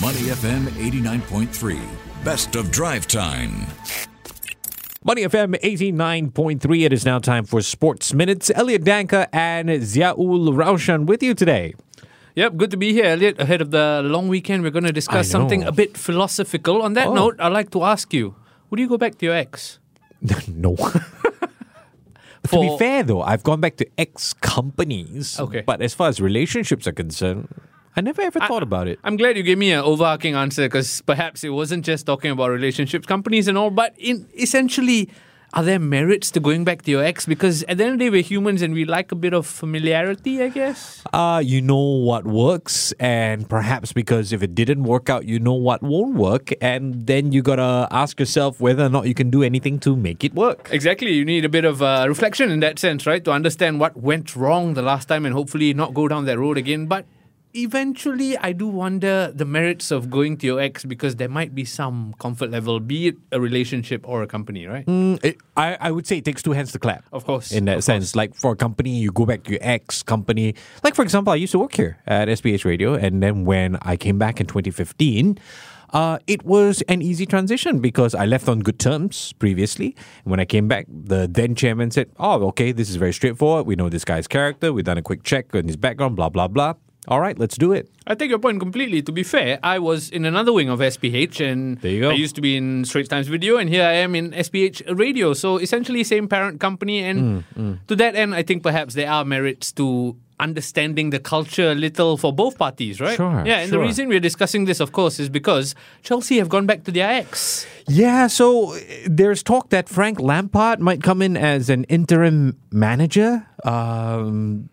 Money FM 89.3. Best of drive time. Money FM 89.3. It is now time for Sports Minutes. Elliott Danker and Ziaul Raushan with you today. Yep, good to be here, Elliott. Ahead of the long weekend, we're going to discuss something a bit philosophical. On that Oh. note, I'd like to ask you would you go back to your ex? no. to be fair, though, I've gone back to ex companies. Okay. But as far as relationships are concerned, I never ever thought about it. I'm glad you gave me an overarching answer because perhaps it wasn't just talking about relationships, companies, and all, but in essentially, are there merits to going back to your ex? Because at the end of the day, we're humans and we like a bit of familiarity, I guess. Uh, you know what works, and perhaps because if it didn't work out, you know what won't work, and then you gotta ask yourself whether or not you can do anything to make it work. Exactly. You need a bit of uh, reflection in that sense, right? To understand what went wrong the last time and hopefully not go down that road again. But eventually, I do wonder the merits of going to your ex because there might be some comfort level, be it a relationship or a company, right? Mm, it, I, I would say it takes two hands to clap. Of course. in that sense. Like for a company, you go back to your ex company. Like for example, I used to work here at SPH Radio, and then when I came back in 2015. Uh, it was an easy transition because I left on good terms previously. And when I came back, the then chairman said, Oh, okay, this is very straightforward. We know this guy's character. We've done a quick check on his background, blah, blah, blah. All right, let's do it. I take your point completely. To be fair, I was in another wing of SPH, and There you go. I used to be in Straits Times Video, and here I am in SPH Radio. So essentially, same parent company. And Mm, to that end, I think perhaps there are merits to understanding the culture a little for both parties, right? Sure, Yeah, and the reason we're discussing this, of course, is because Chelsea have gone back to their ex. Yeah, so uh, there's talk that Frank Lampard might come in as an interim manager. Um,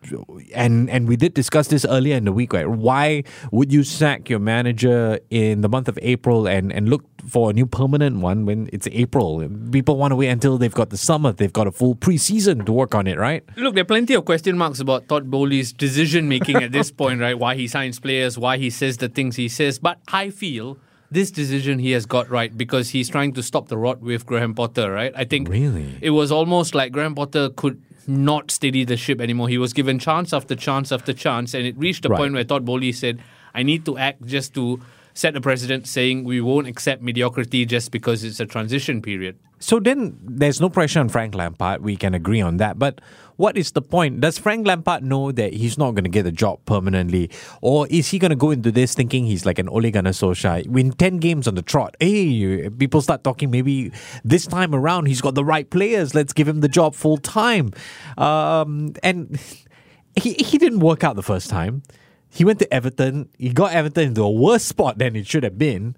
and and we did discuss this earlier in the week, right? Why would you sack your manager in the month of April and, and look for a new permanent one when it's April? People want to wait until they've got the summer, they've got a full preseason to work on it, right? Look, there are plenty of question marks about Todd Boehly's decision making at this point, right? Why he signs players, why he says the things he says. But I feel this decision he has got right because he's trying to stop the rot with Graham Potter, right? I think Really? it was almost like Graham Potter could not steady the ship anymore. He was given chance after chance after chance, and it reached a Right. point where Todd Boehly said, I need to act just to set a precedent saying we won't accept mediocrity just because it's a transition period. So then there's no pressure on Frank Lampard. We can agree on that. But what is the point? Does Frank Lampard know that he's not going to get the job permanently? Or is he going to go into this thinking he's like an Ole Gunnar Solskjaer? Win 10 games on the trot. Hey, people start talking maybe this time around he's got the right players. Let's give him the job full time. Um, and he, he didn't work out the first time. He went to Everton. He got Everton into a worse spot than it should have been.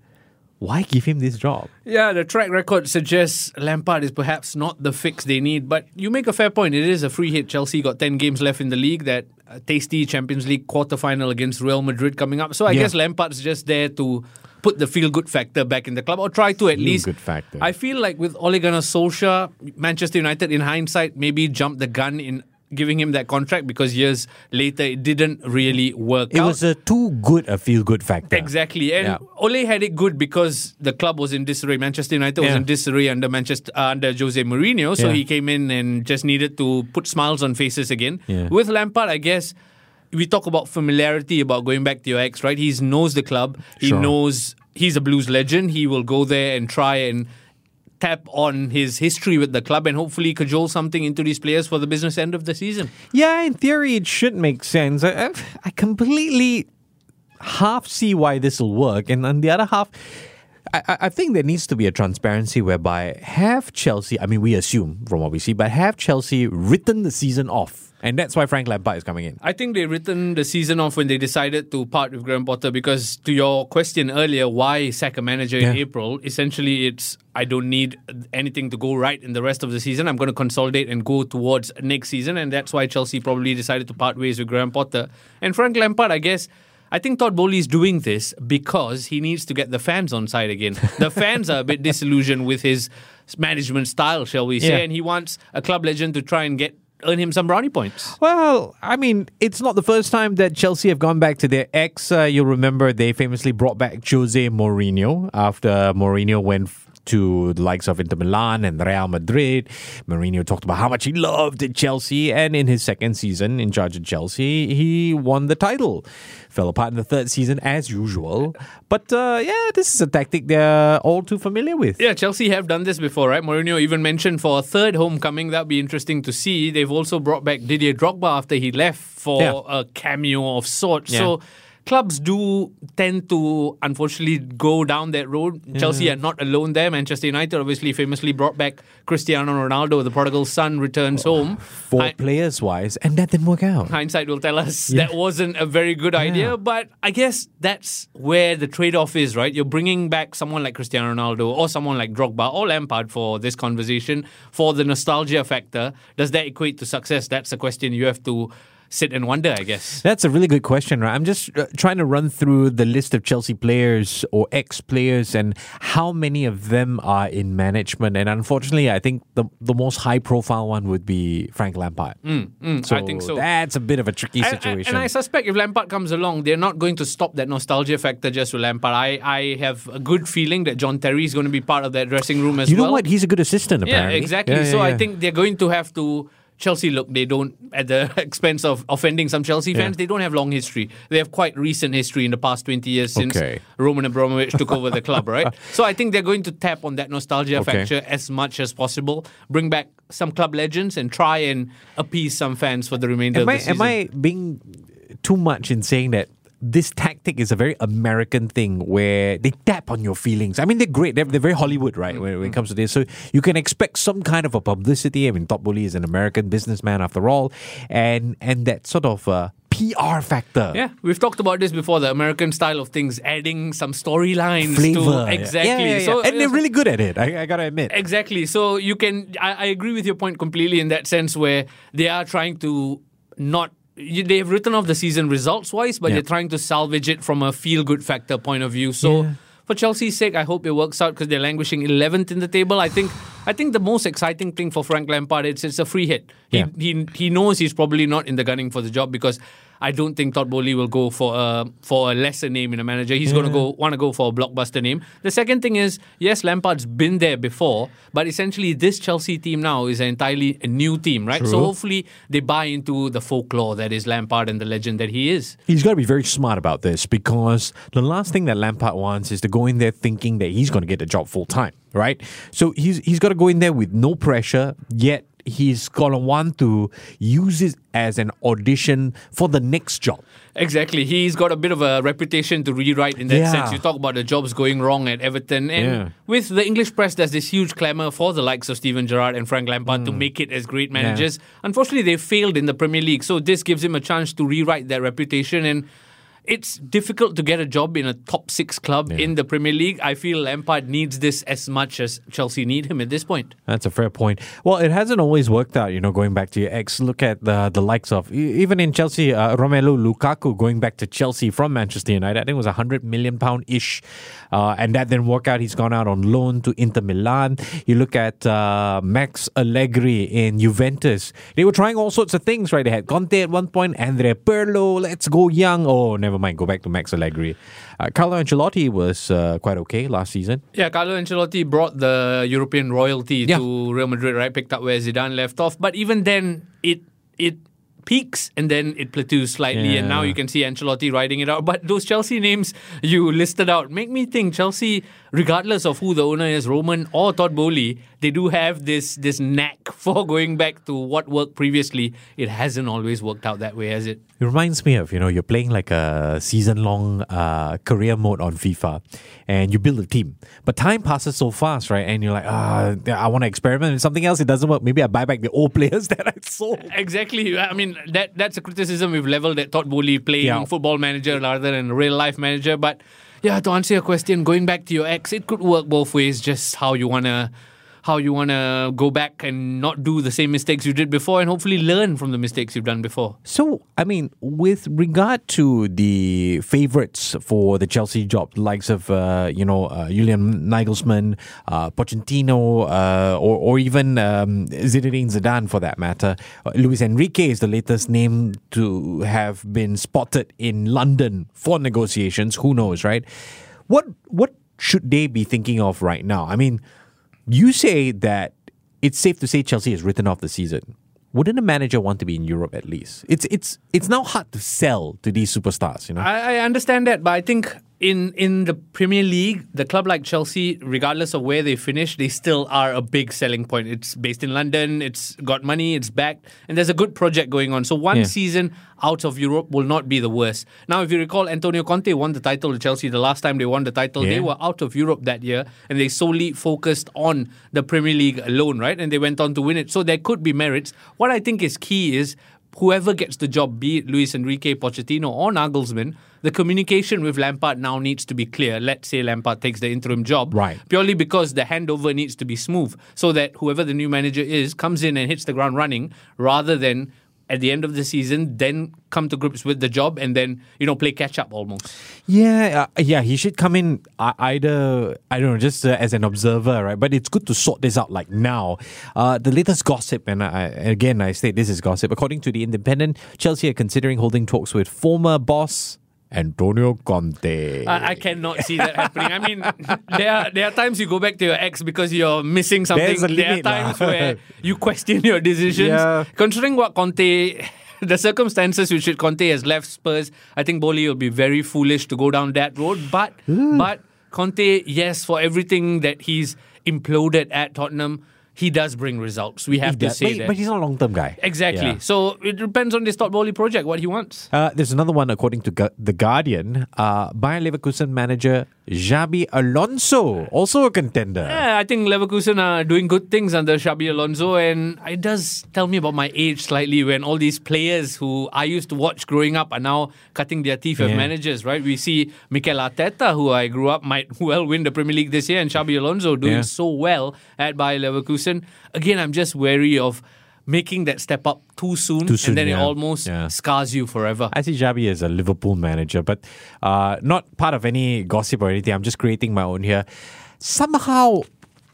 Why give him this job? Yeah, the track record suggests Lampard is perhaps not the fix they need, but you make a fair point. It is a free hit. Chelsea got 10 games left in the league, that uh, tasty Champions League quarterfinal against Real Madrid coming up. So I Yeah. guess Lampard's just there to put the feel good factor back in the club or try to at least. Feel-good factor. I feel like with Ole Gunnar Solskjaer, Manchester United in hindsight maybe jumped the gun in giving him that contract because years later it didn't really work It out. was a too good a feel good factor. Exactly, and Yeah. Ole had it good because the club was in disarray. Manchester United was Yeah. in disarray under Manchester uh, under Jose Mourinho, so Yeah. he came in and just needed to put smiles on faces again. With Lampard, I guess we talk about familiarity about going back to your ex, right? He knows the club. He Sure. knows he's a Blues legend. He will go there and try and tap on his history with the club and hopefully cajole something into these players for the business end of the season. Yeah, in theory, it should make sense. I, I, completely half see why this will work, and on the other half, I, I- think there needs to be a transparency whereby have Chelsea. I mean, we assume from what we see, but have Chelsea written the season off, and that's why Frank Lampard is coming in. I think they written the season off when they decided to part with Graham Potter because to your question earlier, why sack a manager in April? Essentially, it's I don't need anything to go right in the rest of the season. I'm going to consolidate and go towards next season, and that's why Chelsea probably decided to part ways with Graham Potter and Frank Lampard. I guess. I think Todd Boehly is doing this because he needs to get the fans on side again. The fans are a bit disillusioned with his management style, shall we say, Yeah. and he wants a club legend to try and get earn him some brownie points. Well, I mean, it's not the first time that Chelsea have gone back to their ex. Uh, you'll remember they famously brought back Jose Mourinho after Mourinho went to the likes of Inter Milan and Real Madrid. Mourinho talked about how much he loved Chelsea, and in his second season in charge of Chelsea, he won the title. Fell apart in the third season as usual, but uh, yeah, this is a tactic they're all too familiar with. Yeah, Chelsea have done this before, right? Mourinho even mentioned for a third homecoming, that'd be interesting to see. They've also brought back Didier Drogba after he left for Yeah. a cameo of sorts. Yeah. So clubs do tend to unfortunately go down that road. Chelsea are not alone there. Manchester United obviously famously brought back Cristiano Ronaldo, the prodigal son returns oh, home. For I- players wise, and that didn't work out. hindsight will tell us that wasn't a very good idea. But I guess that's where the trade off is, right? You're bringing back someone like Cristiano Ronaldo or someone like Drogba or Lampard for this conversation for the nostalgia factor. Does that equate to success? That's a question you have to sit and wonder, I guess. That's a really good question, right? I'm just uh, trying to run through the list of Chelsea players or ex players and how many of them are in management. And unfortunately, I think the, the most high profile one would be Frank Lampard. Mm, I think so. That's a bit of a tricky And- and- situation. And, I suspect if Lampard comes along, they're not going to stop that nostalgia factor just with Lampard. I, I have a good feeling that John Terry is going to be part of that dressing room as you well. You know what? He's a good assistant, Yeah, exactly. Yeah, yeah, so I think they're going to have to. Chelsea, look, they don't, at the expense of offending some Chelsea fans, Yeah. they don't have long history. They have quite recent history in the past 20 years since Okay. Roman Abramovich took over the club, right? So I think they're going to tap on that nostalgia Okay. factor as much as possible, bring back some club legends, and try and appease some fans for the remainder Am of I, season. am I being too much in saying that this tactic is a very American thing where they tap on your feelings? I mean, they're great. They're, they're very Hollywood, right, when, when it comes to this. So you can expect some kind of a publicity. I mean, Todd Boehly is an American businessman after all. And, and that sort of uh, PR factor. Yeah, we've talked about this before. The American style of things, adding some storylines Flavor. to exactly. Yeah, yeah, yeah. So and they're really good at it. I, I gotta admit. Exactly. So you can, I, I agree with your point completely in that sense where they are trying to not. You, they have written off the season results wise, but Yeah. they're trying to salvage it from a feel good factor point of view. So. Yeah. For Chelsea's sake, I hope it works out because they're languishing 11th in the table. I think, I think the most exciting thing for Frank Lampard is it's a free hit. He, Yeah. he he knows he's probably not in the gunning for the job because I don't think Todd Boehly will go for a for a lesser name in a manager. He's going to go want to go for a blockbuster name. The second thing is yes, Lampard's been there before, but essentially this Chelsea team now is an entirely a new team, right? So hopefully they buy into the folklore that is Lampard and the legend that he is. He's got to be very smart about this because the last thing that Lampard wants is to go in there thinking that he's going to get the job full time, right? So he's he's got to go in there with no pressure, yet he's to want to use it as an audition for the next job. Exactly. He's got a bit of a reputation to rewrite in that Yeah. sense. You talk about the jobs going wrong at Everton. And Yeah. with the English press, there's this huge clamour for the likes of Steven Gerrard and Frank Lampard Hmm. to make it as great managers. Unfortunately, they failed in the Premier League. So this gives him a chance to rewrite that reputation. And it's difficult to get a job in a top six club in the Premier League. I feel Lampard needs this as much as Chelsea need him at this point. That's a fair point. Well, it hasn't always worked out, you know, going back to your ex. Look at the the likes of, even in Chelsea, uh, Romelu Lukaku going back to Chelsea from Manchester United. I think it was a 100 million pound ish. Uh, and that didn't work out. He's gone out on loan to Inter Milan. You look at uh, Max Allegri in Juventus. They were trying all sorts of things, right? They had Conte at one point, Andrea Pirlo, let's go young. Oh, never mind, go back to Max Allegri. Uh, Carlo Ancelotti was uh, quite okay last season. Yeah, Carlo Ancelotti brought the European royalty Yeah. to Real Madrid, right? Picked up where Zidane left off. But even then, it it peaks and then it plateaus slightly, and now you can see Ancelotti riding it out. But those Chelsea names you listed out make me think Chelsea, regardless of who the owner is, Roman or Todd Boehly, they do have this this knack for going back to what worked previously. It hasn't always worked out that way, has it? It reminds me of, you know, you're playing like a season long uh, career mode on FIFA and you build a team. But time passes so fast, right? And you're like, ah, I want to experiment with something else. It doesn't work. Maybe I buy back the old players that I sold. Exactly. I mean, that that's a criticism we've leveled at Todd Boehly playing Yeah. football manager rather than real life manager. But yeah, to answer your question, going back to your ex, it could work both ways. Just how you wanna how you wanna go back and not do the same mistakes you did before, and hopefully learn from the mistakes you've done before. So, I mean, with regard to the favorites for the Chelsea job, the likes of, uh, you know, uh, Julian Nagelsmann, uh, Pochettino, uh, or, or even um, Zinedine Zidane for that matter, uh, Luis Enrique is the latest name to have been spotted in London for negotiations. Who knows, right? What, what should they be thinking of right now? I mean, you say that it's safe to say Chelsea has written off the season. Wouldn't a manager want to be in Europe at least? It's it's it's now hard to sell to these superstars, you know. I, I understand that, but I think in in the Premier League, the club like Chelsea, regardless of where they finish, they still are a big selling point. It's based in London, it's got money, it's backed, and there's a good project going on. So one Yeah. season out of Europe will not be the worst. Now, if you recall, Antonio Conte won the title to Chelsea the last time they won the title. They were out of Europe that year, and they solely focused on the Premier League alone, right? And they went on to win it. So there could be merits. What I think is key is whoever gets the job, be it Luis Enrique, Pochettino, or Nagelsmann, the communication with Lampard now needs to be clear. Let's say Lampard takes the interim job, Right. Purely because the handover needs to be smooth, so that whoever the new manager is comes in and hits the ground running, rather than at the end of the season then come to grips with the job and then you know play catch up almost. Yeah, uh, yeah, he should come in uh, either I don't know, just uh, as an observer, right? But it's good to sort this out like now. Uh, the latest gossip, and I, again I state this is gossip. According to the Independent, Chelsea are considering holding talks with former boss Antonio Conte. I, I cannot see that happening. I mean, there are there are times you go back to your ex because you're missing something. There are times where you question your decisions. Yeah. Considering what Conte, the circumstances which Conte has left Spurs, I think Boehly will be very foolish to go down that road. But but Conte, yes, for everything that he's imploded at Tottenham, he does bring results. We have He to does- say but, that. but he's not a long term guy. Exactly. Yeah. So it depends on this Todd Boehly project, what he wants. Uh, there's another one, according to Gu- The Guardian. Uh, Bayer Leverkusen manager Xabi Alonso, also a contender. Yeah, I think Leverkusen are doing good things under Xabi Alonso, and it does tell me about my age slightly when all these players who I used to watch growing up are now cutting their teeth as managers, right? We see Mikel Arteta, who I grew up, might well win the Premier League this year, and Xabi Alonso doing Yeah. so well at Bayer Leverkusen. Again, I'm just wary of making that step up too soon, Too soon, and then yeah. it almost Yeah. scars you forever. I see Xabi as a Liverpool manager, but uh, not part of any gossip or anything. I'm just creating my own here. Somehow,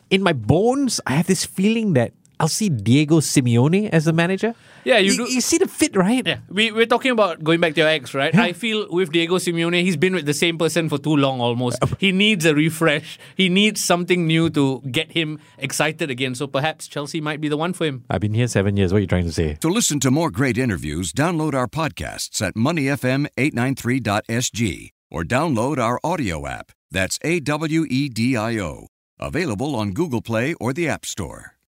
in my bones, I have this feeling that I'll see Diego Simeone as the manager. Yeah, you you, do- you see the fit, right? Yeah, we, we're talking about going back to your ex, right? I feel with Diego Simeone, he's been with the same person for too long almost. Uh, he needs a refresh. He needs something new to get him excited again. So perhaps Chelsea might be the one for him. I've been here seven years. What are you trying to say? To listen to more great interviews, download our podcasts at moneyfm893.sg or download our audio app. That's A W E D I O. Available on Google Play or the App Store.